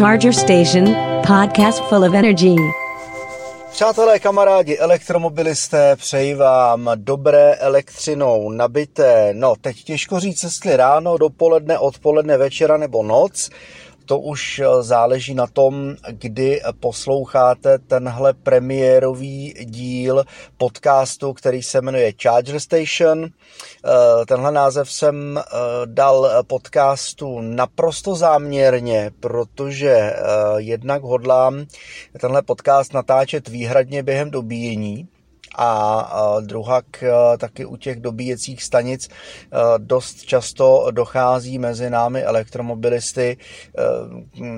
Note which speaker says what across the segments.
Speaker 1: Charger Station, podcast full of energy.
Speaker 2: Přátelé, kamarádi, elektromobilisté, přeji vám dobré elektřinou nabité. No, teď těžko říct, jestli ráno, dopoledne, odpoledne, večera nebo noc to už eh, záleží na tom, kdy posloucháte tenhle premiérový díl podcastu, který se jmenuje Charger Station. Eh, tenhle název jsem eh, dal podcastu naprosto záměrně, protože jednak hodlám tenhle podcast natáčet výhradně během dobíjení, a druhá taky u těch dobíjecích stanic dost často dochází mezi námi elektromobilisty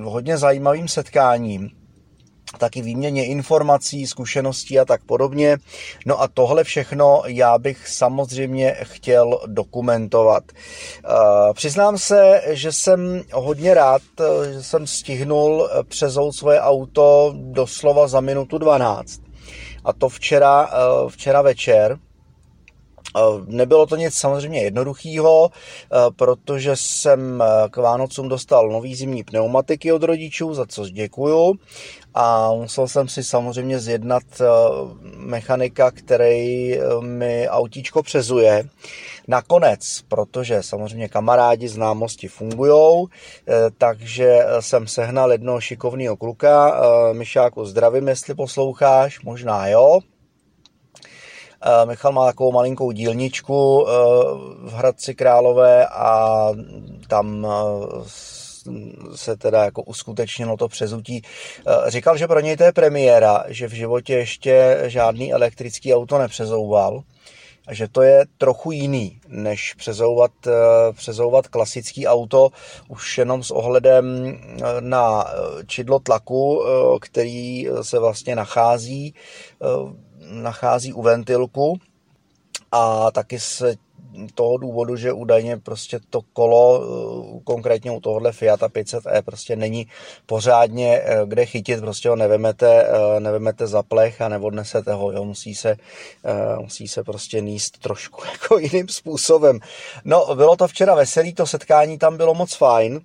Speaker 2: hodně zajímavým setkáním taky výměně informací, zkušeností a tak podobně. No a tohle všechno já bych samozřejmě chtěl dokumentovat. Přiznám se, že jsem hodně rád, že jsem stihnul přezout svoje auto doslova za minutu 12 a to včera, eh, včera večer. Nebylo to nic samozřejmě jednoduchého, eh, protože jsem k Vánocům dostal nový zimní pneumatiky od rodičů, za co děkuju. A musel jsem si samozřejmě zjednat mechanika, který mi autíčko přezuje. Nakonec, protože samozřejmě kamarádi, známosti fungují, takže jsem sehnal jednoho šikovného kluka. Myšáku, zdravím, jestli posloucháš, možná jo. Michal má takovou malinkou dílničku v Hradci Králové a tam se teda jako uskutečnilo to přezutí. Říkal, že pro něj to je premiéra, že v životě ještě žádný elektrický auto nepřezouval že to je trochu jiný, než přezouvat, eh, přezouvat klasický auto už jenom s ohledem eh, na eh, čidlo tlaku, který se vlastně nachází, nachází u ventilku a taky se toho důvodu, že údajně prostě to kolo, eh, konkrétně u tohohle Fiata 500e, prostě není pořádně eh, kde chytit, prostě ho nevemete, eh, nevemete za plech a neodnesete ho, jo, musí se, musí se prostě níst trošku jako jiným způsobem. No, bylo to včera veselý, to setkání tam bylo moc fajn,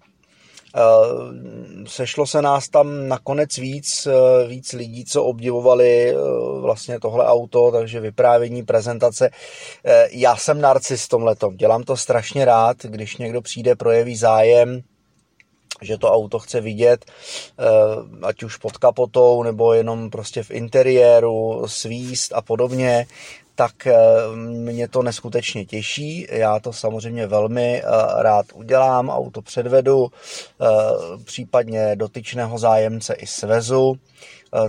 Speaker 2: sešlo se nás tam nakonec víc, eh, víc lidí, co obdivovali eh, vlastně tohle auto, takže vyprávění, prezentace. Já jsem narcis v letom, dělám to strašně rád, když někdo přijde, projeví zájem, že to auto chce vidět, ať už pod kapotou, nebo jenom prostě v interiéru, svíst a podobně, tak eh, mě to neskutečně těší. Já to samozřejmě velmi eh, rád udělám, auto předvedu, eh, případně dotyčného zájemce i svezu.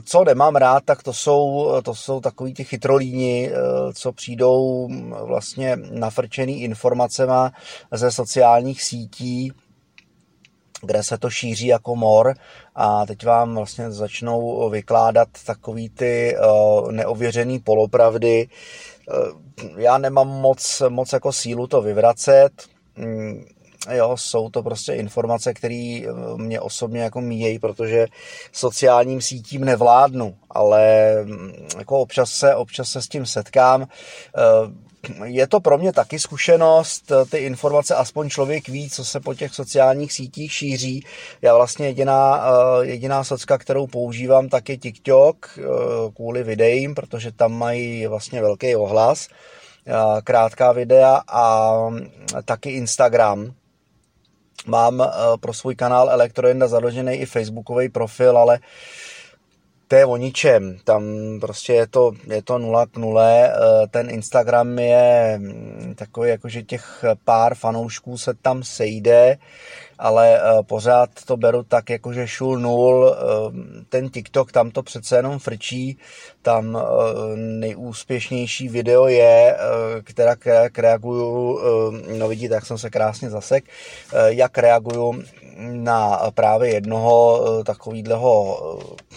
Speaker 2: Co nemám rád, tak to jsou, to jsou takový ty chytrolíni, co přijdou mm, vlastně nafrčený informacema ze sociálních sítí, kde se to šíří jako mor a teď vám vlastně začnou vykládat takový ty uh, neověřený polopravdy. Uh, já nemám moc, moc jako sílu to vyvracet. Mm, jo, jsou to prostě informace, které mě osobně jako míjejí, protože sociálním sítím nevládnu, ale mm, jako občas se, občas se s tím setkám. Je to pro mě taky zkušenost, ty informace aspoň člověk ví, co se po těch sociálních sítích šíří. Já vlastně jediná, eh, jediná socka, kterou používám, tak je TikTok eh, kvůli videím, protože tam mají vlastně velký ohlas, eh, krátká videa a taky Instagram, Mám pro svůj kanál Elektroenda založený i facebookový profil, ale to je o ničem. Tam prostě je to, je to nula k nule. Eh, ten Instagram je mm, takový, jakože těch pár fanoušků se tam sejde, ale eh, pořád to beru tak, jakože šul nul. Eh, ten TikTok tam to přece jenom frčí. Tam nejúspěšnější video je, která, jak reaguju, no vidíte, jak jsem se krásně zasek, jak reaguju na právě jednoho eh, takovýhleho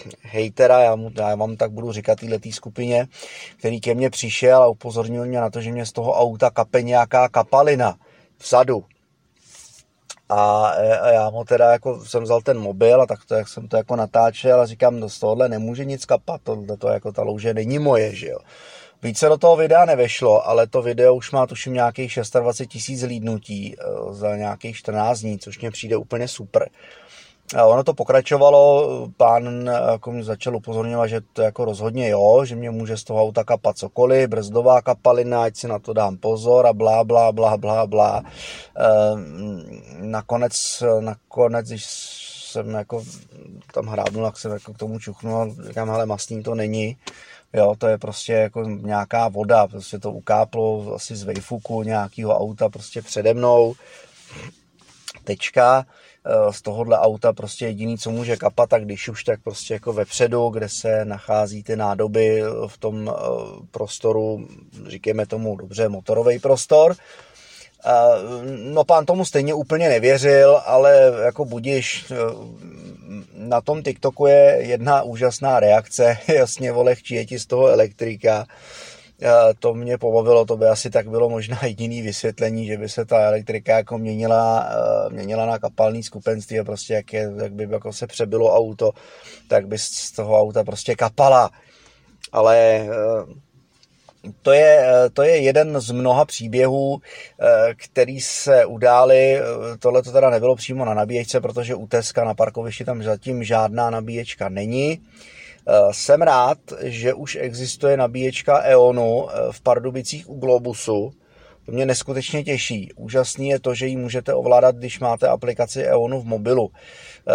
Speaker 2: eh, hejtera, já, mu, já vám tak budu říkat této skupině, který ke mně přišel a upozornil mě na to, že mě z toho auta kape nějaká kapalina vzadu. A, eh, a já mu teda jako jsem vzal ten mobil a tak to, jak jsem to jako natáčel a říkám, no z tohohle nemůže nic kapat, tohle to jako ta louže není moje, že jo. Více do toho videa nevešlo, ale to video už má tuším nějakých 26 tisíc lídnutí eh, za nějakých 14 dní, což mě přijde úplně super. A ono to pokračovalo, pán jako mě začal upozorňovat, že to jako rozhodně jo, že mě může z toho auta kapat cokoliv, brzdová kapalina, ať si na to dám pozor a blá, blá, blá, blá, blá. Ehm, nakonec, nakonec, když jsem jako tam hrábnul, tak jsem jako k tomu čuchnul, říkám, hele, masný to není, jo, to je prostě jako nějaká voda, prostě to ukáplo asi z vejfuku nějakého auta prostě přede mnou, tečka, eh, z tohohle auta prostě jediný, co může kapat, tak když už tak prostě jako vepředu, kde se nachází ty nádoby v tom eh, prostoru, říkáme tomu dobře, motorový prostor, No pán tomu stejně úplně nevěřil, ale jako budiš, eh, na tom TikToku je jedna úžasná reakce, jasně vole, chčije ti z toho elektrika, to mě pobavilo, to by asi tak bylo možná jediný vysvětlení, že by se ta elektrika jako měnila, eh, měnila na kapalný skupenství a prostě jak, je, jak by jako se přebylo auto, tak by z toho auta prostě kapala. Ale to je, to je jeden z mnoha příběhů, eh, který se udály. Tohle to teda nebylo přímo na nabíječce, protože u Teska na parkovišti tam zatím žádná nabíječka není. Eh, jsem rád, že už existuje nabíječka EONu eh, v Pardubicích u Globusu. To mě neskutečně těší. Úžasný je to, že ji můžete ovládat, když máte aplikaci EONu v mobilu. Eh,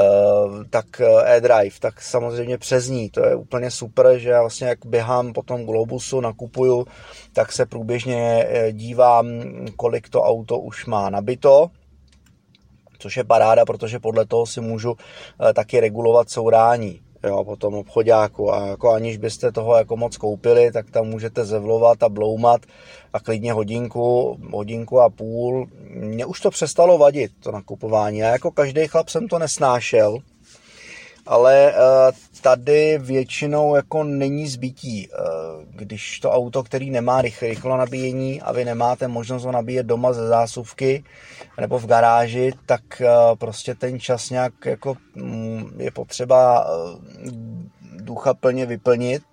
Speaker 2: tak e-drive, tak samozřejmě přes ní. To je úplně super, že já vlastně jak běhám po tom Globusu, nakupuju, tak se průběžně dívám, kolik to auto už má nabito, což je paráda, protože podle toho si můžu taky regulovat sourání jo, po tom obchodáku a jako aniž byste toho jako moc koupili, tak tam můžete zevlovat a bloumat a klidně hodinku, hodinku a půl. Mně už to přestalo vadit, to nakupování. Já jako každý chlap jsem to nesnášel, ale eh, tady většinou jako není zbytí. Eh, když to auto, který nemá rychlo nabíjení a vy nemáte možnost ho nabíjet doma ze zásuvky nebo v garáži, tak eh, prostě ten čas nějak jako mm, je potřeba ducha plně vyplnit.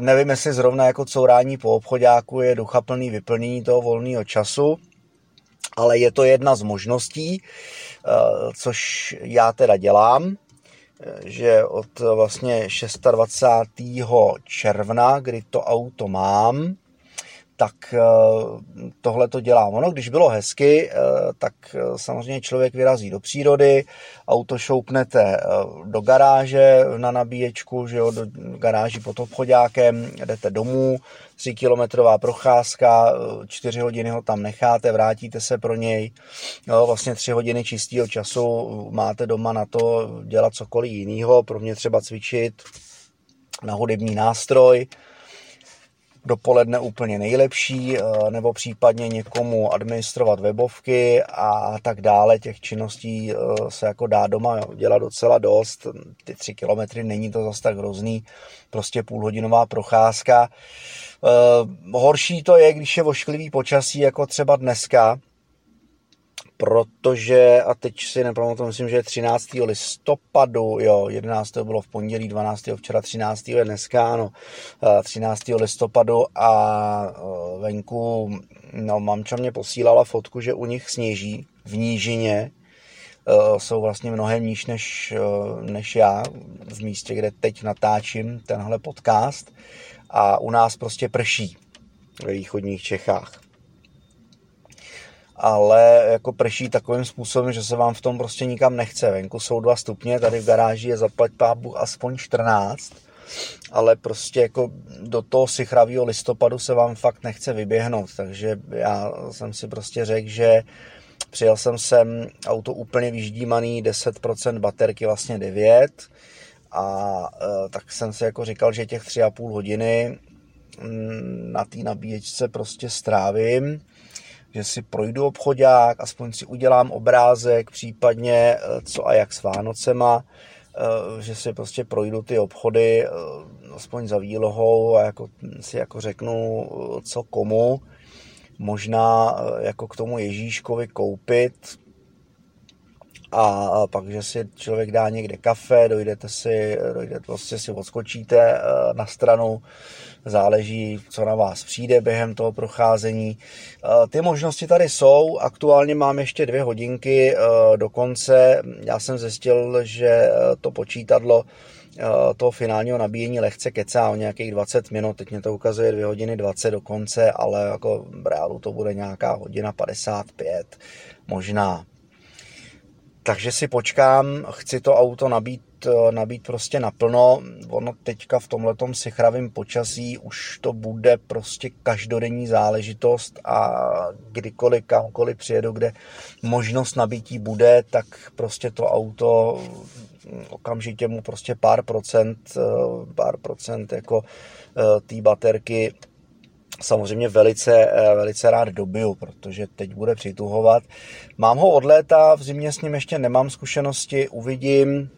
Speaker 2: Nevím, jestli zrovna jako courání po obchodáku je ducha plný vyplnění toho volného času, ale je to jedna z možností, což já teda dělám že od vlastně 26. června, kdy to auto mám, tak eh, tohle to dělám. Ono, když bylo hezky, eh, tak eh, samozřejmě člověk vyrazí do přírody, auto šoupnete do garáže na nabíječku, že jo, do garáži pod obchodákem, jdete domů, 3 kilometrová procházka, 4 hodiny ho tam necháte, vrátíte se pro něj, jo, vlastně 3 hodiny čistého času máte doma na to dělat cokoliv jiného, pro mě třeba cvičit na hudební nástroj, dopoledne úplně nejlepší, eh, nebo případně někomu administrovat webovky a tak dále. Těch činností eh, se jako dá doma dělat docela dost. Ty tři kilometry není to zase tak hrozný, prostě půlhodinová procházka. Eh, horší to je, když je vošklivý počasí, jako třeba dneska, protože, a teď si nepamatuji, myslím, že je 13. listopadu, jo, 11. bylo v pondělí, 12. včera, 13. je dneska, ano, 13. listopadu a e, venku, no, mamča mě posílala fotku, že u nich sněží v nížině, e, jsou vlastně mnohem níž než, než já v místě, kde teď natáčím tenhle podcast a u nás prostě prší ve východních Čechách ale jako prší takovým způsobem, že se vám v tom prostě nikam nechce. Venku jsou dva stupně, tady v garáži je zaplať pábu aspoň 14, ale prostě jako do toho sichravého listopadu se vám fakt nechce vyběhnout, takže já jsem si prostě řekl, že přijel jsem sem auto úplně vyždímaný, 10% baterky vlastně 9 a e, tak jsem si jako říkal, že těch 3,5 hodiny mm, na té nabíječce prostě strávím že si projdu obchodák, aspoň si udělám obrázek, případně eh, co a jak s Vánocema, eh, že si prostě projdu ty obchody eh, aspoň za výlohou a jako si jako řeknu, co komu, možná jako k tomu Ježíškovi koupit. A pak, že si člověk dá někde kafe, dojdete si, dojde, prostě si odskočíte na stranu, záleží, co na vás přijde během toho procházení. Eh, ty možnosti tady jsou, aktuálně mám ještě dvě hodinky eh, do konce. Já jsem zjistil, že to počítadlo toho finálního nabíjení lehce kecá o nějakých 20 minut, teď mě to ukazuje 2 hodiny 20 do konce, ale jako v reálu to bude nějaká hodina 55, možná takže si počkám, chci to auto nabít, eh, nabít prostě naplno. Ono teďka v tomhletom sichravém počasí už to bude prostě každodenní záležitost a kdykoliv, kamkoliv přijedu, kde možnost nabití bude, tak prostě to auto okamžitě mu prostě pár procent, eh, pár procent jako eh, té baterky samozřejmě velice, eh, velice rád dobiju, protože teď bude přituhovat. Mám ho od léta, v zimě s ním ještě nemám zkušenosti, uvidím.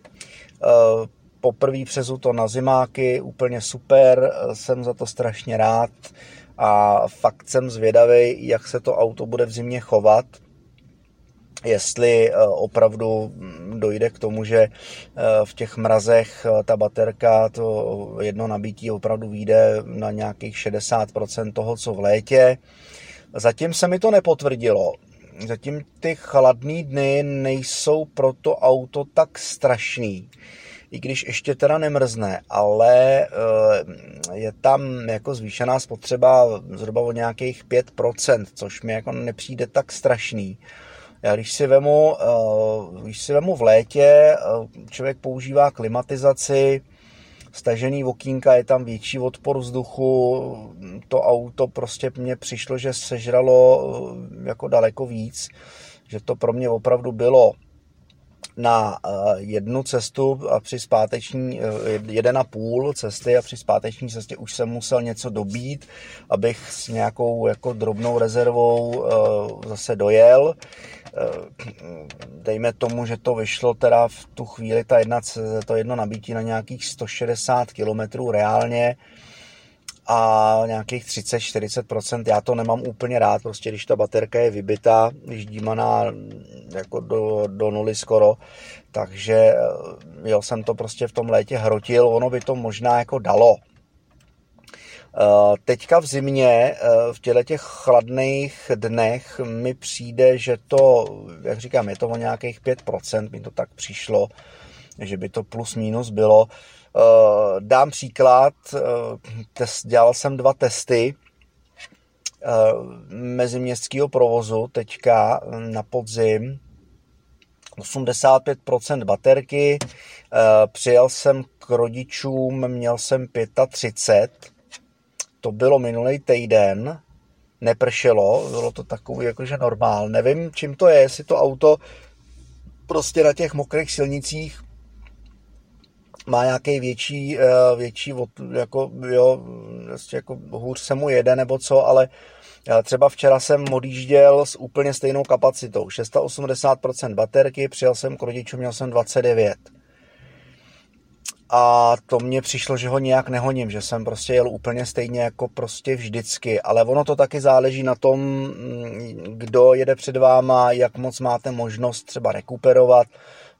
Speaker 2: Eh, poprvé přezu to na zimáky, úplně super, eh, jsem za to strašně rád a fakt jsem zvědavý, jak se to auto bude v zimě chovat jestli eh, opravdu dojde k tomu, že v těch mrazech ta baterka, to jedno nabití opravdu vyjde na nějakých 60% toho, co v létě. Zatím se mi to nepotvrdilo. Zatím ty chladné dny nejsou pro to auto tak strašný i když ještě teda nemrzne, ale je tam jako zvýšená spotřeba zhruba o nějakých 5%, což mi jako nepřijde tak strašný. Já když si vemu, eh, když si vemu v létě, eh, člověk používá klimatizaci, stažený okýnka, je tam větší odpor vzduchu, to auto prostě mně přišlo, že sežralo eh, jako daleko víc, že to pro mě opravdu bylo na jednu cestu a při zpáteční, jeden a půl cesty a při zpáteční cestě už jsem musel něco dobít, abych s nějakou jako drobnou rezervou zase dojel. Eh, dejme tomu, že to vyšlo teda v tu chvíli ta jedna, to jedno nabítí na nějakých 160 km reálně a nějakých 30-40%, já to nemám úplně rád, prostě když ta baterka je vybitá, když dímaná jako do, do nuly skoro, takže eh, jo, jsem to prostě v tom létě hrotil, ono by to možná jako dalo, Eh, teďka v zimě, eh, v těle těch chladných dnech mi přijde, že to, jak říkám, je to o nějakých 5%, mi to tak přišlo, že by to plus minus bylo. Eh, dám příklad, test, dělal jsem dva testy meziměstského provozu teďka na podzim, 85% baterky, přijel jsem k rodičům, měl jsem 35, to bylo minulý týden, nepršelo, bylo to takový jakože normál. Nevím, čím to je, jestli to auto prostě na těch mokrých silnicích má nějaký větší, eh, větší jako, jo, prostě jako hůř se mu jede nebo co, ale eh, třeba včera jsem odjížděl s úplně stejnou kapacitou, 680% baterky, přijel jsem k rodičům, měl jsem 29 a to mně přišlo, že ho nějak nehoním, že jsem prostě jel úplně stejně jako prostě vždycky, ale ono to taky záleží na tom, mm, kdo jede před váma, jak moc máte možnost třeba rekuperovat,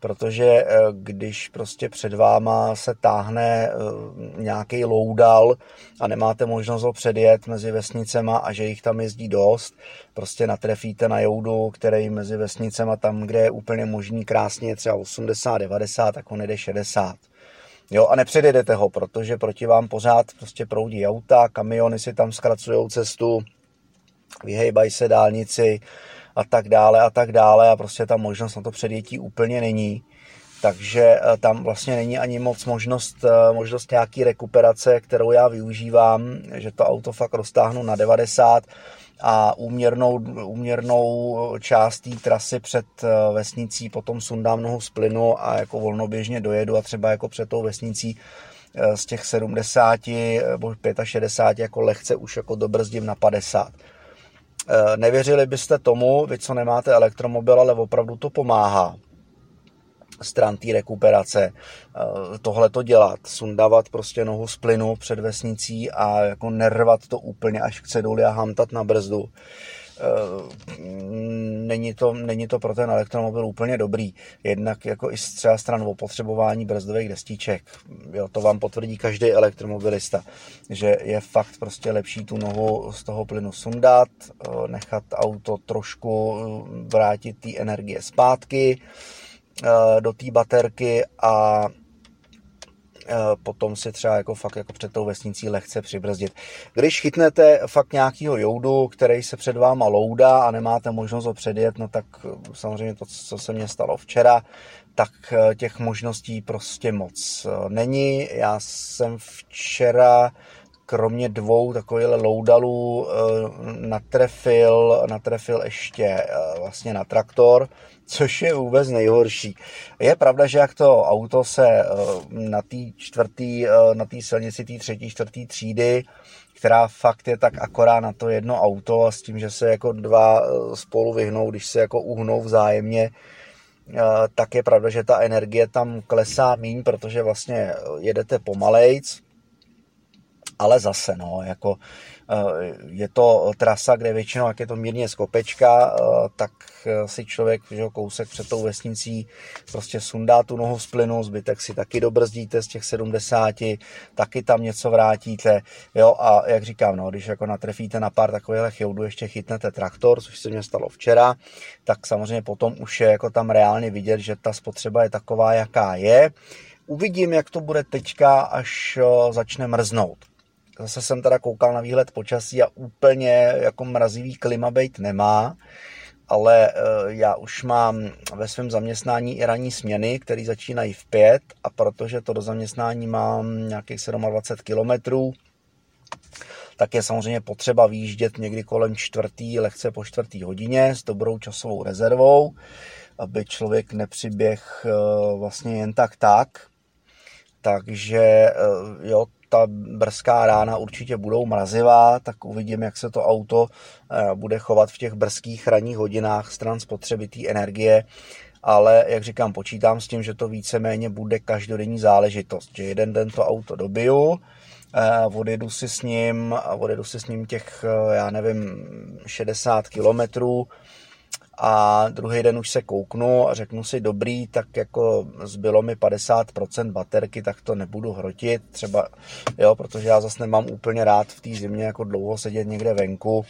Speaker 2: protože eh, když prostě před váma se táhne eh, nějaký loudal a nemáte možnost ho předjet mezi vesnicema a že jich tam jezdí dost, prostě natrefíte na joudu, který mezi vesnicema tam, kde je úplně možný krásně třeba 80, 90, tak on jede 60. Jo, a nepředjedete ho, protože proti vám pořád prostě proudí auta, kamiony si tam zkracují cestu, vyhejbají se dálnici a tak dále a tak dále a prostě ta možnost na to předjetí úplně není. Takže eh, tam vlastně není ani moc možnost, eh, možnost nějaký rekuperace, kterou já využívám, že to auto fakt roztáhnu na 90 a úměrnou, úměrnou část té trasy před eh, vesnicí potom sundám nohu z plynu a jako volnoběžně dojedu a třeba jako před tou vesnicí z těch 70 nebo 65 jako lehce už jako dobrzdím na 50. Eh, nevěřili byste tomu, vy co nemáte elektromobil, ale opravdu to pomáhá stran té rekuperace, eh, tohle to dělat, sundávat prostě nohu z plynu před vesnicí a jako nervat to úplně až k ceduli a hamtat na brzdu. Není to, není to pro ten elektromobil úplně dobrý. Jednak jako i třeba stran o potřebování brzdových destiček. Jo, to vám potvrdí každý elektromobilista, že je fakt prostě lepší tu nohu z toho plynu sundat, nechat auto trošku vrátit té energie zpátky do té baterky a Eh, potom si třeba jako fakt jako před tou vesnicí lehce přibrzdit. Když chytnete fakt nějakýho joudu, který se před váma loudá a nemáte možnost ho předjet, no tak eh, samozřejmě to, co se mně stalo včera, tak eh, těch možností prostě moc není. Já jsem včera kromě dvou takových loudalů natrefil, natrefil ještě vlastně na traktor, což je vůbec nejhorší. Je pravda, že jak to auto se eh, na té čtvrtý, eh, na té silnici té třetí, čtvrtý třídy, která fakt je tak akorát na to jedno auto a s tím, že se jako dva eh, spolu vyhnou, když se jako uhnou vzájemně, tak je pravda, že ta energie tam klesá míň, protože vlastně jedete pomalejc, ale zase, no, jako Eh, je to trasa, kde většinou, jak je to mírně skopečka, eh, tak eh, si člověk že kousek před tou vesnicí prostě sundá tu nohu z plynu, zbytek si taky dobrzdíte z těch 70, taky tam něco vrátíte, jo, a jak říkám, no, když jako natrefíte na pár takových joudů, ještě chytnete traktor, což se mě stalo včera, tak samozřejmě potom už je jako tam reálně vidět, že ta spotřeba je taková, jaká je. Uvidím, jak to bude teďka, až začne mrznout Zase jsem teda koukal na výhled počasí a úplně jako mrazivý klima bejt nemá, ale eh, já už mám ve svém zaměstnání i ranní směny, které začínají v pět a protože to do zaměstnání mám nějakých 27 kilometrů, tak je samozřejmě potřeba výjíždět někdy kolem čtvrtý, lehce po čtvrtý hodině s dobrou časovou rezervou, aby člověk nepřiběh eh, vlastně jen tak tak. Takže eh, jo, ta brzká rána určitě budou mrazivá, tak uvidím, jak se to auto eh, bude chovat v těch brzkých ranních hodinách stran spotřebitý energie ale jak říkám, počítám s tím, že to víceméně bude každodenní záležitost, že jeden den to auto dobiju, eh, odjedu si s ním, odjedu si s ním těch, eh, já nevím, 60 kilometrů, a druhý den už se kouknu a řeknu si dobrý, tak jako zbylo mi 50% baterky, tak to nebudu hrotit, třeba, jo, protože já zase nemám úplně rád v té zimě jako dlouho sedět někde venku,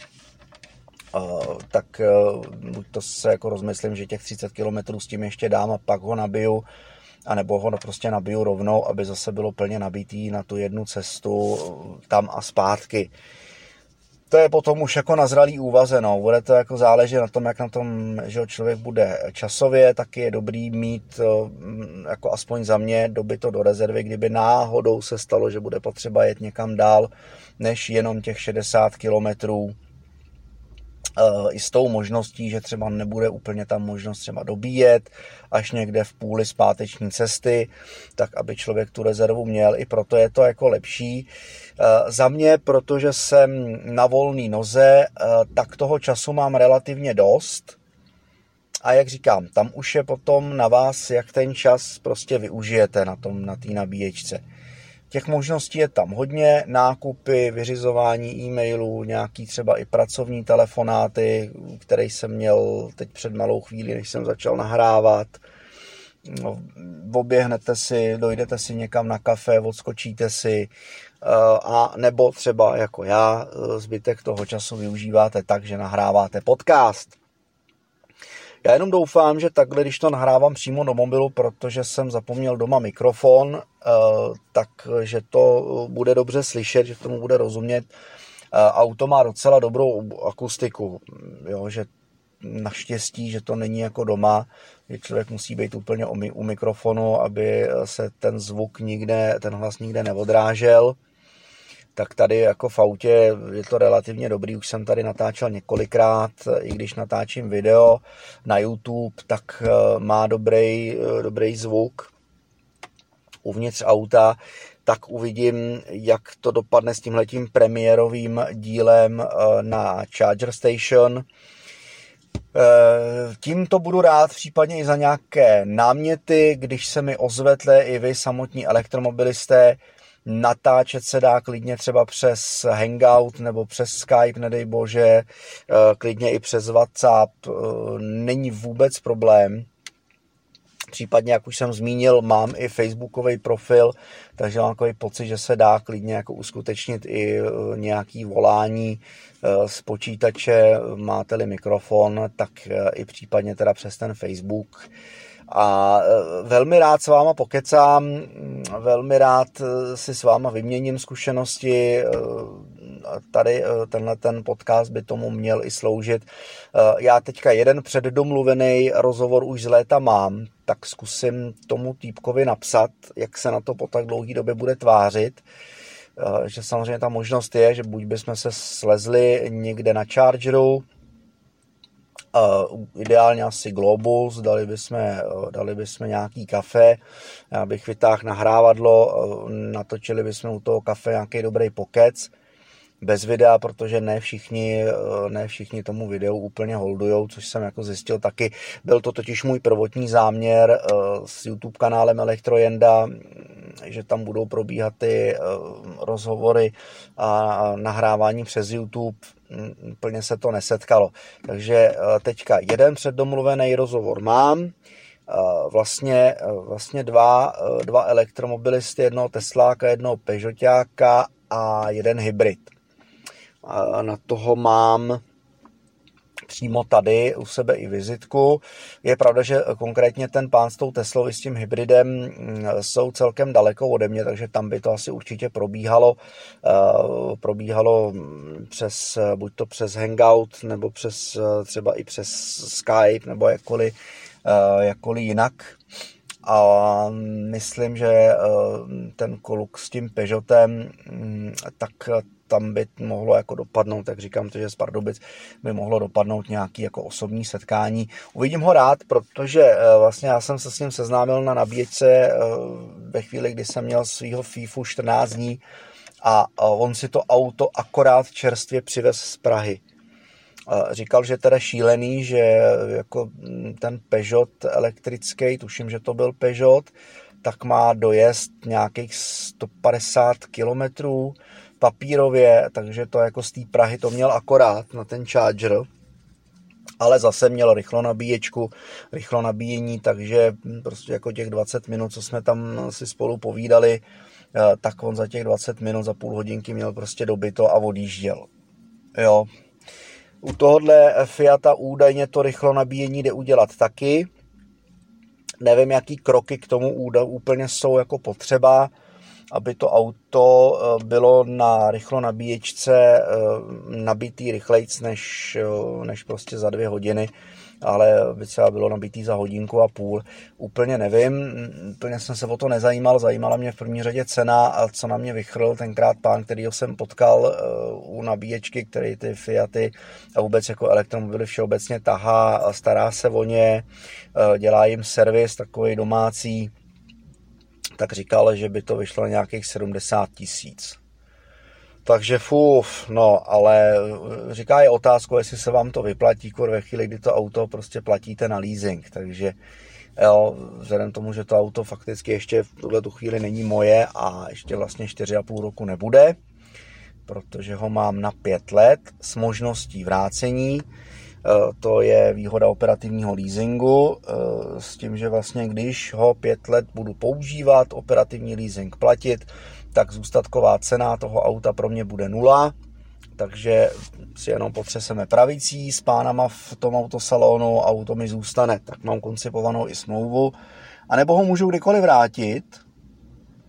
Speaker 2: Uh, tak uh, to se jako rozmyslím, že těch 30 km s tím ještě dám a pak ho nabiju, anebo ho prostě nabiju rovnou, aby zase bylo plně nabitý na tu jednu cestu tam a zpátky to je potom už jako na zralý úvaze, no. Bude to jako záležet na tom, jak na tom, že člověk bude časově, tak je dobrý mít mm, jako aspoň za mě doby to do rezervy, kdyby náhodou se stalo, že bude potřeba jet někam dál, než jenom těch 60 kilometrů i s tou možností, že třeba nebude úplně tam možnost třeba dobíjet až někde v půli zpáteční cesty, tak aby člověk tu rezervu měl. I proto je to jako lepší. Za mě, protože jsem na volný noze, tak toho času mám relativně dost. A jak říkám, tam už je potom na vás, jak ten čas prostě využijete na tom, na nabíječce. Těch možností je tam hodně, nákupy, vyřizování e-mailů, nějaký třeba i pracovní telefonáty, které jsem měl teď před malou chvíli, než jsem začal nahrávat. No, oběhnete si, dojdete si někam na kafe, odskočíte si, eh, a nebo třeba jako já eh, zbytek toho času využíváte tak, že nahráváte podcast. Já jenom doufám, že takhle, když to nahrávám přímo do mobilu, protože jsem zapomněl doma mikrofon, eh, takže to bude dobře slyšet, že tomu bude rozumět. Eh, auto má docela dobrou akustiku, jo, že naštěstí, že to není jako doma, že člověk musí být úplně u mikrofonu, aby se ten zvuk nikde, ten hlas nikde neodrážel tak tady jako v autě je to relativně dobrý, už jsem tady natáčel několikrát, i když natáčím video na YouTube, tak eh, má dobrý, eh, dobrý zvuk uvnitř auta, tak uvidím, jak to dopadne s tímhletím premiérovým dílem eh, na Charger Station. Tím to budu rád případně i za nějaké náměty, když se mi ozvetle i vy samotní elektromobilisté, natáčet se dá klidně třeba přes Hangout nebo přes Skype, nedej bože, klidně i přes WhatsApp, není vůbec problém. Případně, jak už jsem zmínil, mám i facebookový profil, takže mám takový pocit, že se dá klidně jako uskutečnit i e, nějaký volání z počítače, máte-li mikrofon, tak i případně teda přes ten Facebook. A velmi rád s váma pokecám, velmi rád si s váma vyměním zkušenosti, tady tenhle ten podcast by tomu měl i sloužit. Já teďka jeden předdomluvený rozhovor už z léta mám, tak zkusím tomu týpkovi napsat, jak se na to po tak dlouhé době bude tvářit. Že samozřejmě ta možnost je, že buď bychom se slezli někde na Chargeru, Uh, ideálně asi Globus, dali bychom, uh, dali bychom nějaký kafe, já bych vytáhl nahrávadlo, uh, natočili bychom u toho kafe nějaký dobrý pokec, bez videa, protože ne všichni, eh, ne všichni tomu videu úplně holdujou, což jsem jako zjistil taky. Byl to totiž můj prvotní záměr eh, s YouTube kanálem Elektrojenda, že tam budou probíhat ty eh, rozhovory a nahrávání přes YouTube. Úplně se to nesetkalo. Takže teďka jeden předdomluvený rozhovor mám, vlastně, vlastně dva, dva elektromobilisty, jednoho Tesláka, jednoho Peugeotáka a jeden hybrid na toho mám přímo tady u sebe i vizitku. Je pravda, že konkrétně ten pán s tou Teslou i s tím hybridem mm, jsou celkem daleko ode mě, takže tam by to asi určitě probíhalo. Eh, probíhalo mm, přes, buď to přes Hangout, nebo přes třeba i přes Skype, nebo jakkoliv, eh, jakkoliv jinak. A myslím, že eh, ten koluk s tím Peugeotem, mm, tak tam by mohlo jako dopadnout, tak říkám to, že z Pardubic by mohlo dopadnout nějaký jako osobní setkání. Uvidím ho rád, protože eh, vlastně já jsem se s ním seznámil na nabíječce eh, ve chvíli, kdy jsem měl svého FIFU 14 dní a on si to auto akorát čerstvě přivez z Prahy. Říkal, že teda šílený, že jako ten Peugeot elektrický, tuším, že to byl Peugeot, tak má dojezd nějakých 150 kilometrů papírově, takže to jako z té Prahy to měl akorát na ten charger, ale zase měl rychlo nabíječku, rychlo nabíjení, takže prostě jako těch 20 minut, co jsme tam si spolu povídali, eh, tak on za těch 20 minut, za půl hodinky měl prostě dobyto a odjížděl. Jo. U tohohle Fiata údajně to rychlo nabíjení jde udělat taky. Nevím, jaký kroky k tomu úplně jsou jako potřeba aby to auto eh, bylo na rychlo nabíječce eh, nabitý rychlejc než, eh, než prostě za dvě hodiny, ale by třeba bylo nabitý za hodinku a půl. Úplně nevím, úplně jsem se o to nezajímal, zajímala mě v první řadě cena a co na mě vychrl tenkrát pán, který jsem potkal u nabíječky, který ty Fiaty a vůbec jako elektromobily všeobecně tahá, stará se o ně, dělá jim servis takový domácí, tak říkal, že by to vyšlo na nějakých 70 tisíc. Takže fuf, no, ale eh, říká je otázku, jestli se vám to vyplatí, kur ve chvíli, kdy to auto prostě platíte na leasing, takže jo, vzhledem tomu, že to auto fakticky ještě v tuhle tu chvíli není moje a ještě vlastně 4,5 roku nebude, protože ho mám na 5 let s možností vrácení, to je výhoda operativního leasingu eh, s tím, že vlastně když ho pět let budu používat, operativní leasing platit, tak zůstatková cena toho auta pro mě bude nula, takže si jenom potřeseme pravicí s pánama v tom autosalonu, auto mi zůstane, tak mám koncipovanou i smlouvu, a nebo ho můžu kdykoliv vrátit.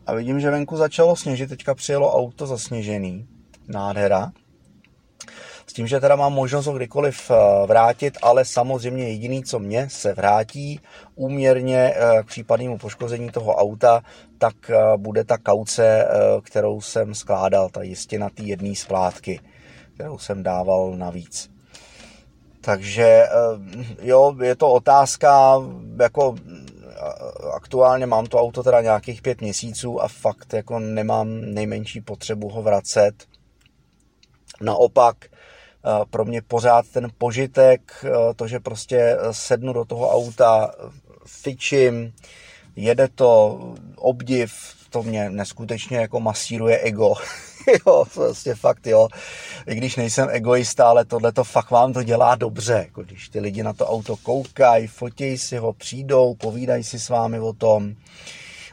Speaker 2: A vidím, že venku začalo sněžit, teďka přijelo auto zasněžený, nádhera, s tím, že teda mám možnost ho kdykoliv eh, vrátit, ale samozřejmě jediný, co mě se vrátí úměrně eh, k případnému poškození toho auta, tak eh, bude ta kauce, kterou jsem skládal, ta jistina té jedné splátky, kterou jsem dával navíc. Takže jo, je to otázka, jako aktuálně mám to auto teda nějakých pět měsíců a fakt jako nemám nejmenší potřebu ho vracet. Naopak, pro mě pořád ten požitek, to, že prostě sednu do toho auta, fičím, jede to, obdiv, to mě neskutečně jako masíruje ego. jo, prostě fakt, jo. I když nejsem egoista, ale tohle to fakt vám to dělá dobře. Jako když ty lidi na to auto koukají, fotějí si ho, přijdou, povídají si s vámi o tom.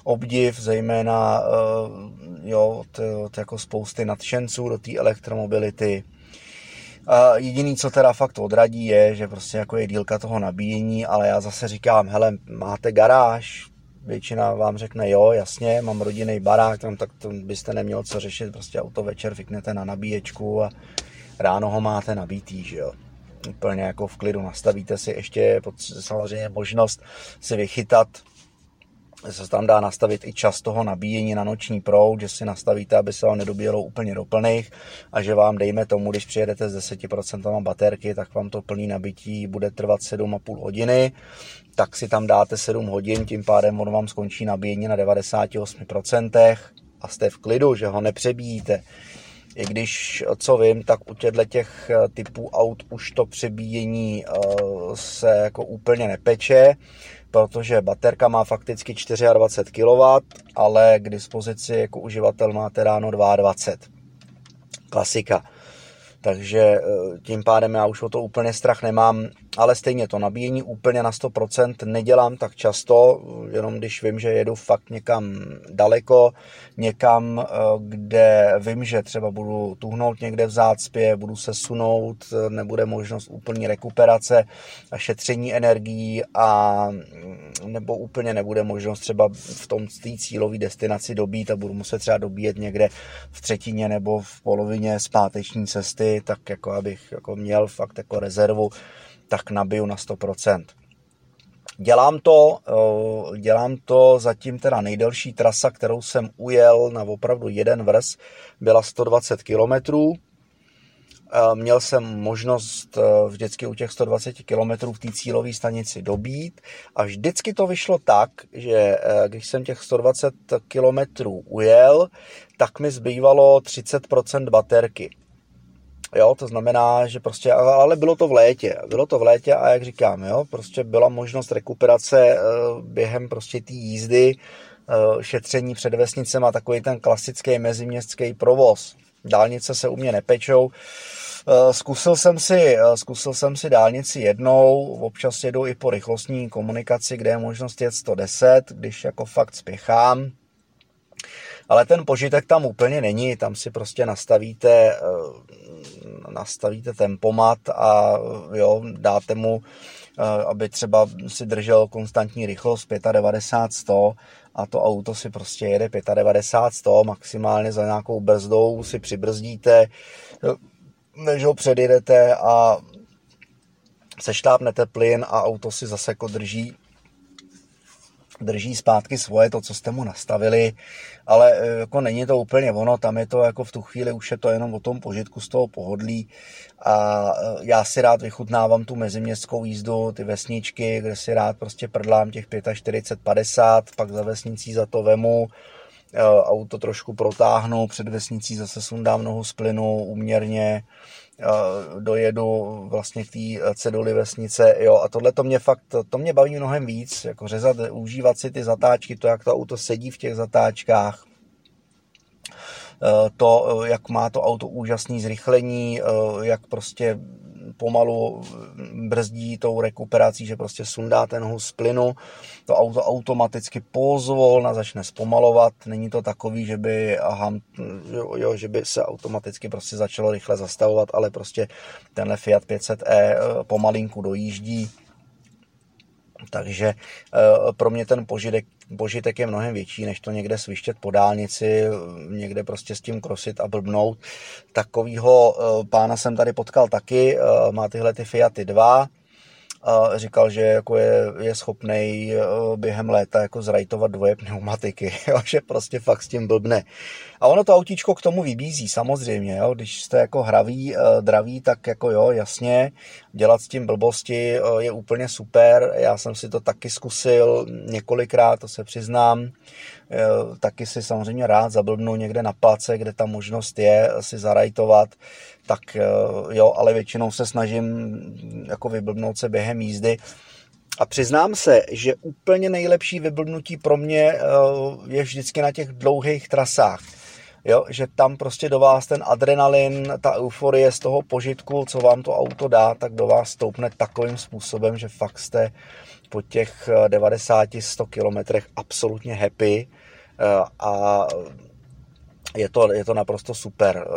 Speaker 2: Obdiv, zejména jo, to, to jako spousty nadšenců do té elektromobility. Uh, jediný, co teda fakt odradí, je, že prostě jako je dílka toho nabíjení, ale já zase říkám, hele, máte garáž, většina vám řekne jo, jasně, mám rodinný barák, tam tak to byste neměl co řešit, prostě auto večer fiknete na nabíječku a ráno ho máte nabítý, že jo. Úplně jako v klidu nastavíte si ještě samozřejmě možnost si vychytat se tam dá nastavit i čas toho nabíjení na noční proud, že si nastavíte, aby se vám nedobíjelo úplně do plných a že vám, dejme tomu, když přijedete s 10% baterky, tak vám to plný nabití bude trvat 7,5 hodiny, tak si tam dáte 7 hodin, tím pádem on vám skončí nabíjení na 98% a jste v klidu, že ho nepřebíjíte. I když, co vím, tak u těchto těch eh, typů aut už to přebíjení eh, se jako úplně nepeče, protože baterka má fakticky 24 kW, ale k dispozici jako uživatel máte ráno 22. Klasika takže eh, tím pádem já už o to úplně strach nemám, ale stejně to nabíjení úplně na 100% nedělám tak často, jenom když vím, že jedu fakt někam daleko, někam, eh, kde vím, že třeba budu tuhnout někde v zácpě, budu se sunout, nebude možnost úplní rekuperace a šetření energií a mm, nebo úplně nebude možnost třeba v tom té cílové destinaci dobít a budu muset třeba dobíjet někde v třetině nebo v polovině zpáteční cesty, tak jako abych jako měl fakt jako rezervu, tak nabiju na 100%. Dělám to, dělám to zatím teda nejdelší trasa, kterou jsem ujel na opravdu jeden vrz, byla 120 kilometrů. Eh, měl jsem možnost eh, vždycky u těch 120 km v té cílové stanici dobít a vždycky to vyšlo tak, že když jsem těch 120 km ujel, tak mi zbývalo 30% baterky. Jo, to znamená, že prostě, ale bylo to v létě, bylo to v létě a jak říkám, jo, prostě byla možnost rekuperace eh, během prostě té jízdy, eh, šetření před vesnicem a takový ten klasický meziměstský provoz. Dálnice se u mě nepečou, eh, Zkusil jsem, si, zkusil jsem si dálnici jednou, občas jedu i po rychlostní komunikaci, kde je možnost jet 110, když jako fakt spěchám, ale ten požitek tam úplně není, tam si prostě nastavíte, eh, nastavíte tempomat a jo, dáte mu, eh, aby třeba si držel konstantní rychlost 95 100 a to auto si prostě jede 95 100, maximálně za nějakou brzdou si přibrzdíte, než ho předjedete a seštápnete plyn a auto si zase jako drží drží zpátky svoje, to, co jste mu nastavili, ale e, jako není to úplně ono, tam je to jako v tu chvíli už je to jenom o tom požitku z toho pohodlí a e, já si rád vychutnávám tu meziměstskou jízdu, ty vesničky, kde si rád prostě prdlám těch 45, 50, pak za vesnicí za to vemu, e, auto trošku protáhnu, před vesnicí zase sundám nohu z plynu uměrně, dojedu vlastně k té ceduli vesnice, jo, a tohle to mě fakt, to mě baví mnohem víc, jako řezat, užívat si ty zatáčky, to, jak to auto sedí v těch zatáčkách, e, to, jak má to auto úžasný zrychlení, e, jak prostě pomalu brzdí tou rekuperací, že prostě sundá ten hus z plynu, to auto automaticky pozvolna začne zpomalovat, není to takový, že by, aha, jo, že by se automaticky prostě začalo rychle zastavovat, ale prostě tenhle Fiat 500e eh, pomalinku dojíždí, takže eh, pro mě ten požitek, požitek je mnohem větší, než to někde svištět po dálnici, někde prostě s tím krosit a blbnout. Takovýho eh, pána jsem tady potkal taky, eh, má tyhle ty Fiaty 2, a říkal, že jako je, je schopný během léta jako zrajtovat dvoje pneumatiky, jo, že prostě fakt s tím blbne. A ono to autíčko k tomu vybízí, samozřejmě, jo, když jste jako hraví, draví, tak jako jo, jasně, dělat s tím blbosti eh, je úplně super. Já jsem si to taky zkusil několikrát, to se přiznám. Eh, taky si samozřejmě rád zablbnu někde na place, kde ta možnost je si zarajtovat. Tak eh, jo, ale většinou se snažím jako vyblbnout se během jízdy A přiznám se, že úplně nejlepší vyblbnutí pro mě eh, je vždycky na těch dlouhých trasách. Jo, že tam prostě do vás ten adrenalin, ta euforie z toho požitku, co vám to auto dá, tak do vás stoupne takovým způsobem, že fakt jste po těch 90-100 kilometrech absolutně happy eh, a je to, je to naprosto super.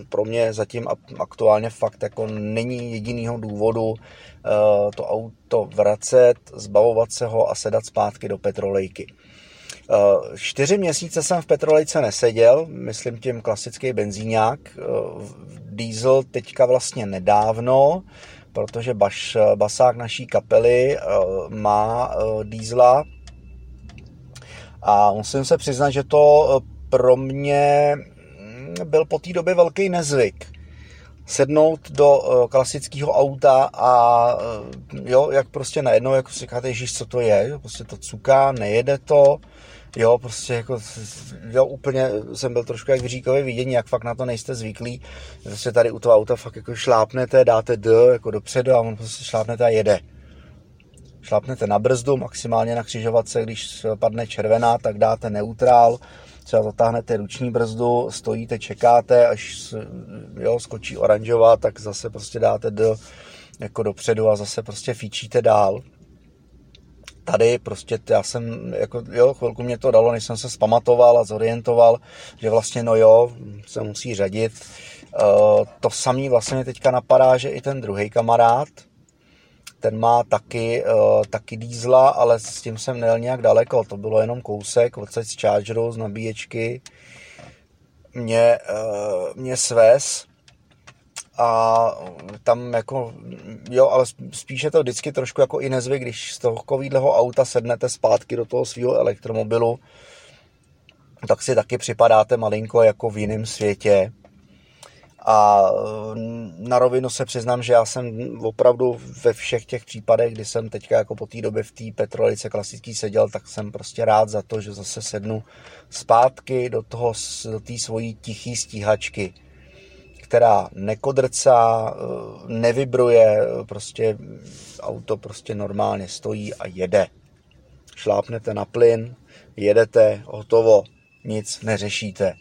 Speaker 2: Eh, pro mě zatím aktuálně fakt jako není jedinýho důvodu eh, to auto vracet, zbavovat se ho a sedat zpátky do petrolejky. Čtyři měsíce jsem v petrolejce neseděl, myslím tím klasický benzíňák. Diesel teďka vlastně nedávno, protože baš, basák naší kapely eh, má eh, dýzla a musím se přiznat, že to eh, pro mě byl po té době velký nezvyk sednout do klasického auta a jo, jak prostě najednou, jako si říkáte, ježíš, co to je, prostě to cuká, nejede to, jo, prostě jako, jo, úplně jsem byl trošku jak v říkové vidění, jak fakt na to nejste zvyklí, prostě tady u toho auta fakt jako šlápnete, dáte D jako dopředu a on prostě šlápnete a jede. Šlápnete na brzdu, maximálně na křižovatce, když padne červená, tak dáte neutrál, třeba zatáhnete ruční brzdu, stojíte, čekáte, až jo, skočí oranžová, tak zase prostě dáte D jako dopředu a zase prostě fíčíte dál tady prostě já jsem, jako jo, chvilku mě to dalo, než jsem se zpamatoval a zorientoval, že vlastně no jo, se musí řadit. Uh, to samý vlastně teďka napadá, že i ten druhý kamarád, ten má taky, uh, taky dízla, ale s tím jsem nejel nějak daleko, to bylo jenom kousek odsaď z chargeru, z nabíječky. Mě, uh, mě svez, a tam jako, jo, ale spíše to vždycky trošku jako i nezvy, když z toho takovýhleho auta sednete zpátky do toho svého elektromobilu, tak si taky připadáte malinko jako v jiném světě. A na rovinu se přiznám, že já jsem opravdu ve všech těch případech, kdy jsem teďka jako po té době v té petrolice klasický seděl, tak jsem prostě rád za to, že zase sednu zpátky do toho, do té svojí tichý stíhačky která nekodrcá, eh, nevibruje, prostě auto prostě normálně stojí a jede. Šlápnete na plyn, jedete, hotovo, nic neřešíte.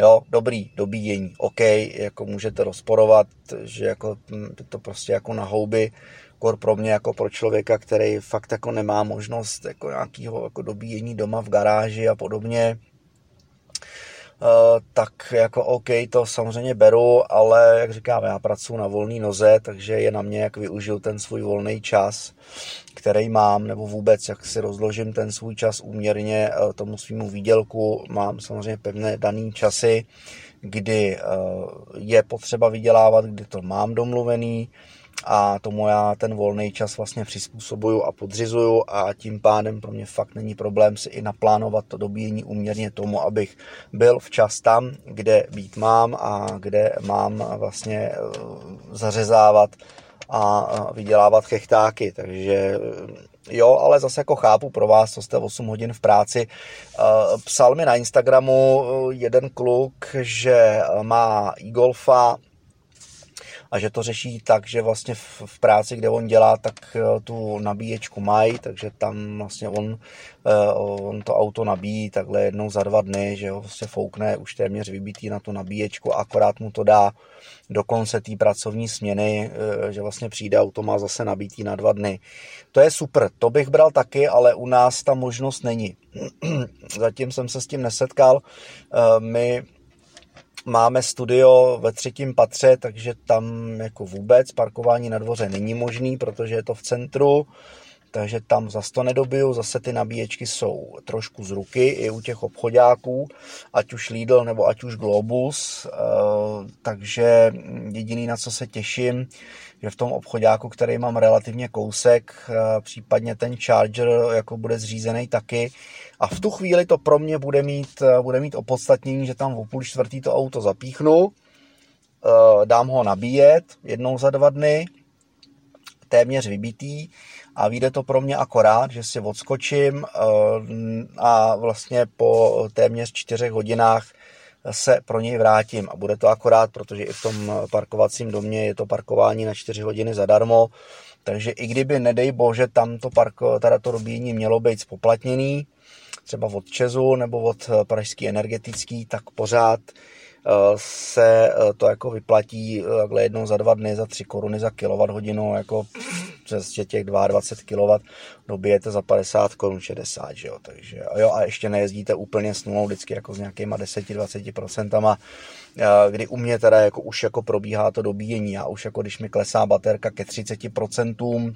Speaker 2: Jo, dobrý, dobíjení, OK, jako můžete rozporovat, že jako hm, to prostě jako na houby, kor pro mě jako pro člověka, který fakt jako nemá možnost jako nějakého jako dobíjení doma v garáži a podobně, tak jako OK, to samozřejmě beru, ale jak říkám, já pracuji na volné noze, takže je na mě, jak využiju ten svůj volný čas, který mám, nebo vůbec, jak si rozložím ten svůj čas úměrně eh, tomu svýmu výdělku. Mám samozřejmě pevné daný časy, kdy eh, je potřeba vydělávat, kdy to mám domluvený, a tomu já ten volný čas vlastně přizpůsobuju a podřizuju a tím pádem pro mě fakt není problém si i naplánovat to dobíjení uměrně tomu, abych byl včas tam, kde být mám a kde mám vlastně eh, zařezávat a vydělávat chechtáky, takže eh, jo, ale zase jako chápu pro vás, co jste 8 hodin v práci. Eh, psal mi na Instagramu jeden kluk, že má e-golfa a že to řeší tak, že vlastně v, v práci, kde on dělá, tak eh, tu nabíječku mají, takže tam vlastně on, eh, on to auto nabíjí takhle jednou za dva dny, že ho vlastně foukne už téměř vybitý na tu nabíječku, akorát mu to dá do konce té pracovní směny, eh, že vlastně přijde auto má zase nabítý na dva dny. To je super, to bych bral taky, ale u nás ta možnost není. Zatím jsem se s tím nesetkal. My Máme studio ve třetím patře, takže tam jako vůbec parkování na dvoře není možný, protože je to v centru, takže tam zase to nedobiju, zase ty nabíječky jsou trošku z ruky i u těch obchodáků, ať už Lidl nebo ať už Globus, eh, takže jediný na co se těším, že v tom obchodáku, který mám relativně kousek, eh, případně ten charger jako bude zřízený taky, a v tu chvíli to pro mě bude mít, eh, bude mít opodstatnění, že tam v půl čtvrtý to auto zapíchnu, dám ho nabíjet jednou za dva dny, téměř vybitý a vyjde to pro mě akorát, že si odskočím eh, a vlastně po téměř čtyřech hodinách se pro něj vrátím. A bude to akorát, protože i v tom parkovacím domě je to parkování na čtyři hodiny zadarmo, Takže i kdyby, nedej bože, tam to, parko, teda to dobíjení mělo být spoplatněný, třeba od Česu nebo od Pražský energetický, tak pořád se eh, to jako vyplatí eh, takhle jednou za dva dny za 3 koruny za kWh, jako přes těch 22 kW dobijete za 50 korun 60, že jo, takže jo, a ještě nejezdíte úplně s nulou vždycky jako s nějakýma 10-20%, kdy u mě teda jako už jako probíhá to dobíjení a už jako když mi klesá baterka ke 30%,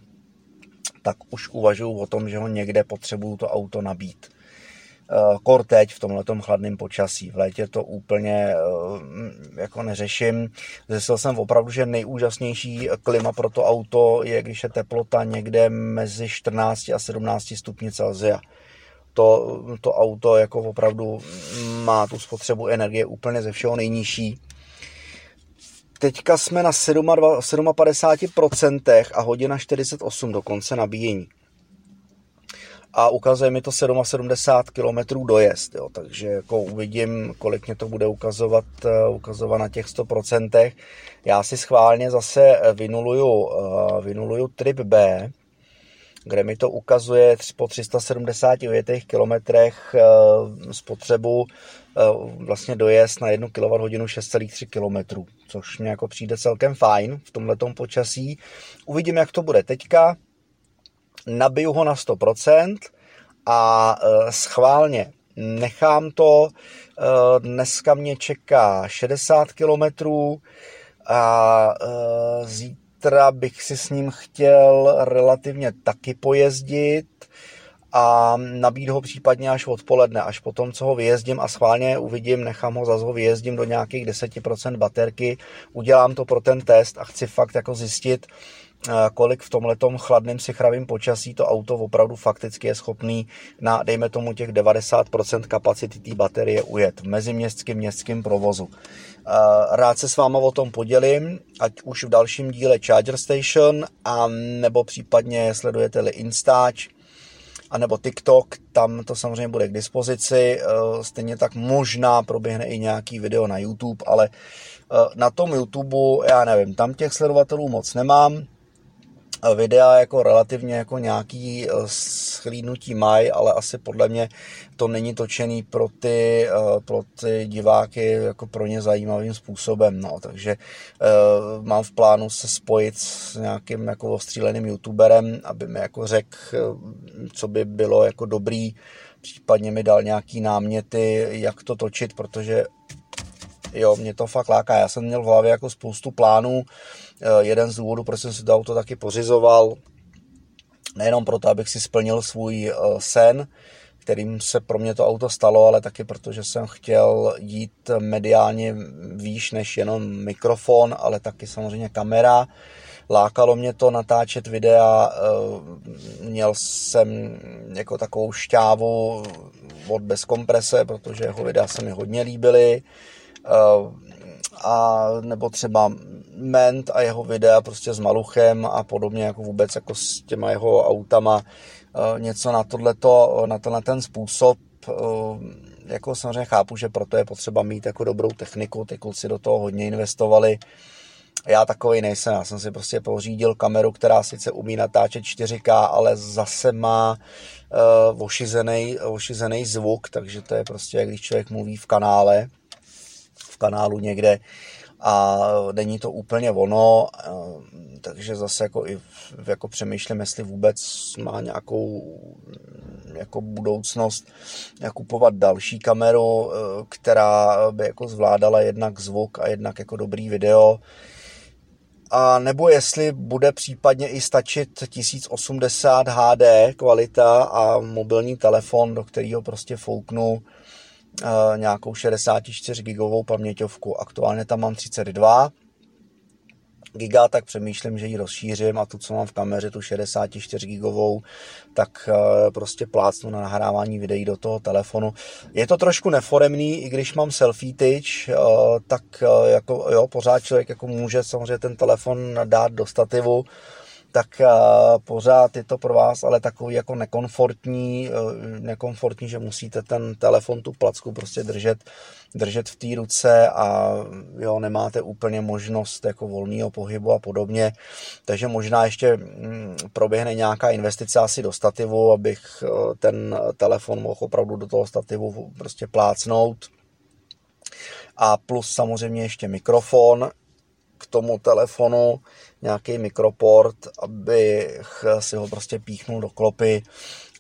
Speaker 2: tak už uvažuji o tom, že ho někde potřebuju to auto nabít. Eh, kor teď v tomhle chladném počasí. V létě to úplně eh, jako neřeším. Zjistil jsem opravdu, že nejúžasnější klima pro to auto je, když je teplota někde mezi 14 a 17 stupni Celsia. To, to auto jako opravdu má tu spotřebu energie úplně ze všeho nejnižší. Teďka jsme na 57% a hodina 48 do konce nabíjení a ukazuje mi to 77 km dojezd, jo, takže jako uvidím, kolik mě to bude ukazovat, eh, ukazovat na těch 100%. Já si schválně zase vynuluju, eh, vynuluju trip B, kde mi to ukazuje po 370 ujetých kilometrech eh, spotřebu vlastně dojezd na 1 kWh 6,3 km, což mě jako přijde celkem fajn v tomhletom počasí. Uvidím, jak to bude teďka nabiju ho na 100% a e, schválně nechám to. E, dneska mě čeká 60 kilometrů a e, zítra bych si s ním chtěl relativně taky pojezdit a nabít ho případně až odpoledne, až po tom, co ho vyjezdím a schválně uvidím, nechám ho zase ho vyjezdím do nějakých 10% baterky, udělám to pro ten test a chci fakt jako zjistit, kolik v tomhletom chladném sichravém počasí to auto opravdu fakticky je schopný na, dejme tomu, těch 90% kapacity té baterie ujet v meziměstském městském provozu. Rád se s váma o tom podělím, ať už v dalším díle Charger Station, a nebo případně sledujete-li Instač, a nebo TikTok, tam to samozřejmě bude k dispozici, e, stejně tak možná proběhne i nějaký video na YouTube, ale e, na tom YouTube, já nevím, tam těch sledovatelů moc nemám, videa jako relativně jako nějaký eh, schlídnutí mají, ale asi podle mě to není točený pro ty, eh, pro ty diváky jako pro ně zajímavým způsobem, no, takže uh, mám v plánu se spojit s nějakým jako ostříleným youtuberem, aby mi jako řekl, co by bylo jako dobrý, případně mi dal nějaký náměty, jak to točit, protože jo, mě to fakt láká. Já jsem měl v hlavě jako spoustu plánů. Eh, jeden z důvodů, proč jsem si to auto taky pořizoval, nejenom proto, abych si splnil svůj eh, sen, kterým se pro mě to auto stalo, ale taky proto, že jsem chtěl jít mediálně výš než jenom mikrofon, ale taky samozřejmě kamera. Lákalo mě to natáčet videa, eh, měl jsem jako takovou šťávu od bez komprese, protože jeho videa se mi hodně líbily. A nebo třeba Ment a jeho videa prostě s Maluchem a podobně jako vůbec jako s těma jeho autama eh, něco na tohleto, na tenhle ten způsob eh, jako samozřejmě chápu, že proto je potřeba mít jako dobrou techniku, ty kluci do toho hodně investovali, já takový nejsem, já jsem si prostě pořídil kameru, která sice umí natáčet 4K, ale zase má uh, ošizený, ošizený zvuk, takže to je prostě, jak když člověk mluví v kanále, v kanálu někde a není to úplně ono, takže zase jako i jako přemýšlím, jestli vůbec má nějakou jako budoucnost kupovat další kameru, eh, která by jako zvládala jednak zvuk a jednak jako dobrý video. A nebo jestli bude případně i stačit 1080 HD kvalita a mobilní telefon, do kterého prostě fouknu nějakou 64 gigovou paměťovku. Aktuálně tam mám 32 giga, tak přemýšlím, že ji rozšířím a tu, co mám v kameře, tu 64 gigovou, tak e, prostě plácnu na nahrávání videí do toho telefonu. Je to trošku neforemný, i když mám selfie tyč, e, tak jako, jo, pořád člověk jako může samozřejmě ten telefon dát do stativu, tak pořád je to pro vás ale takový jako nekomfortní, nekomfortní, že musíte ten telefon, tu placku prostě držet, držet v té ruce a jo, nemáte úplně možnost jako volného pohybu a podobně. Takže možná ještě mm, proběhne nějaká investice asi do stativu, abych ten telefon mohl opravdu do toho stativu prostě plácnout. A plus samozřejmě ještě mikrofon, tomu telefonu nějaký mikroport, abych si ho prostě píchnul do klopy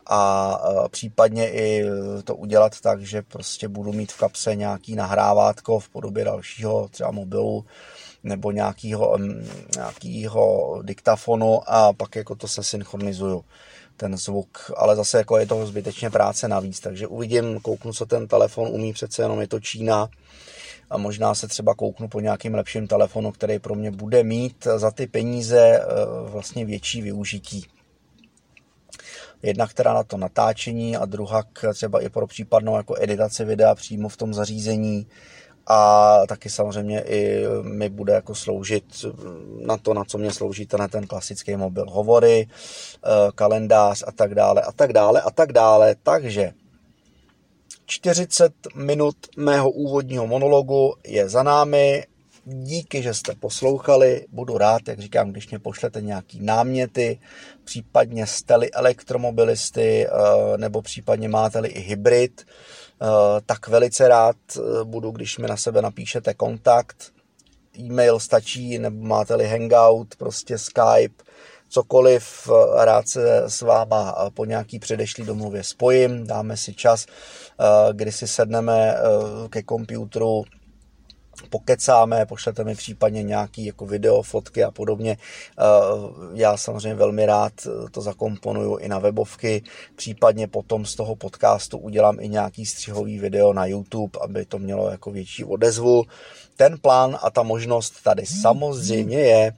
Speaker 2: a případně i to udělat tak, že prostě budu mít v kapse nějaký nahrávátko v podobě dalšího třeba mobilu nebo nějakýho, nějakýho diktafonu a pak jako to se synchronizuju ten zvuk, ale zase jako je to zbytečně práce navíc, takže uvidím, kouknu, co ten telefon umí, přece jenom je to Čína, a možná se třeba kouknu po nějakým lepším telefonu, který pro mě bude mít za ty peníze eh, vlastně větší využití. Jedna, která na to natáčení a druhá třeba i pro případnou jako editaci videa přímo v tom zařízení a taky samozřejmě i mi bude jako sloužit na to, na co mě slouží ten, ten klasický mobil. Hovory, eh, kalendář a tak dále a tak dále a tak dále. Takže 40 minut mého úvodního monologu je za námi. Díky, že jste poslouchali. Budu rád, jak říkám, když mě pošlete nějaký náměty, případně jste-li elektromobilisty, eh, nebo případně máte-li i hybrid, eh, tak velice rád eh, budu, když mi na sebe napíšete kontakt. E-mail stačí, nebo máte-li hangout, prostě Skype, cokoliv, rád se s váma po nějaký předešlý domluvě spojím, dáme si čas, kdy si sedneme ke počítači, pokecáme, pošlete mi případně nějaký jako video, fotky a podobně. Já samozřejmě velmi rád to zakomponuju i na webovky, případně potom z toho podcastu udělám i nějaký střihový video na YouTube, aby to mělo jako větší odezvu. Ten plán a ta možnost tady samozřejmě je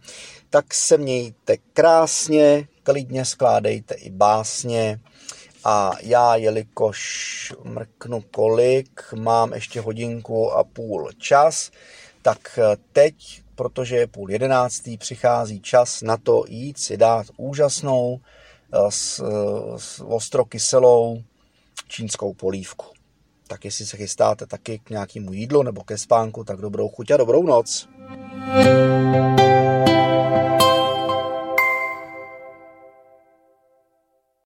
Speaker 2: tak se mějte krásně, klidně skládejte i básně a já, jelikož mrknu kolik, mám ještě hodinku a půl čas, tak teď, protože je půl jedenáctý, přichází čas na to jít si dát úžasnou eh, s, s ostrokyselou čínskou polívku. Tak jestli se chystáte taky k nějakému jídlu nebo ke spánku, tak dobrou chuť a dobrou noc. thank you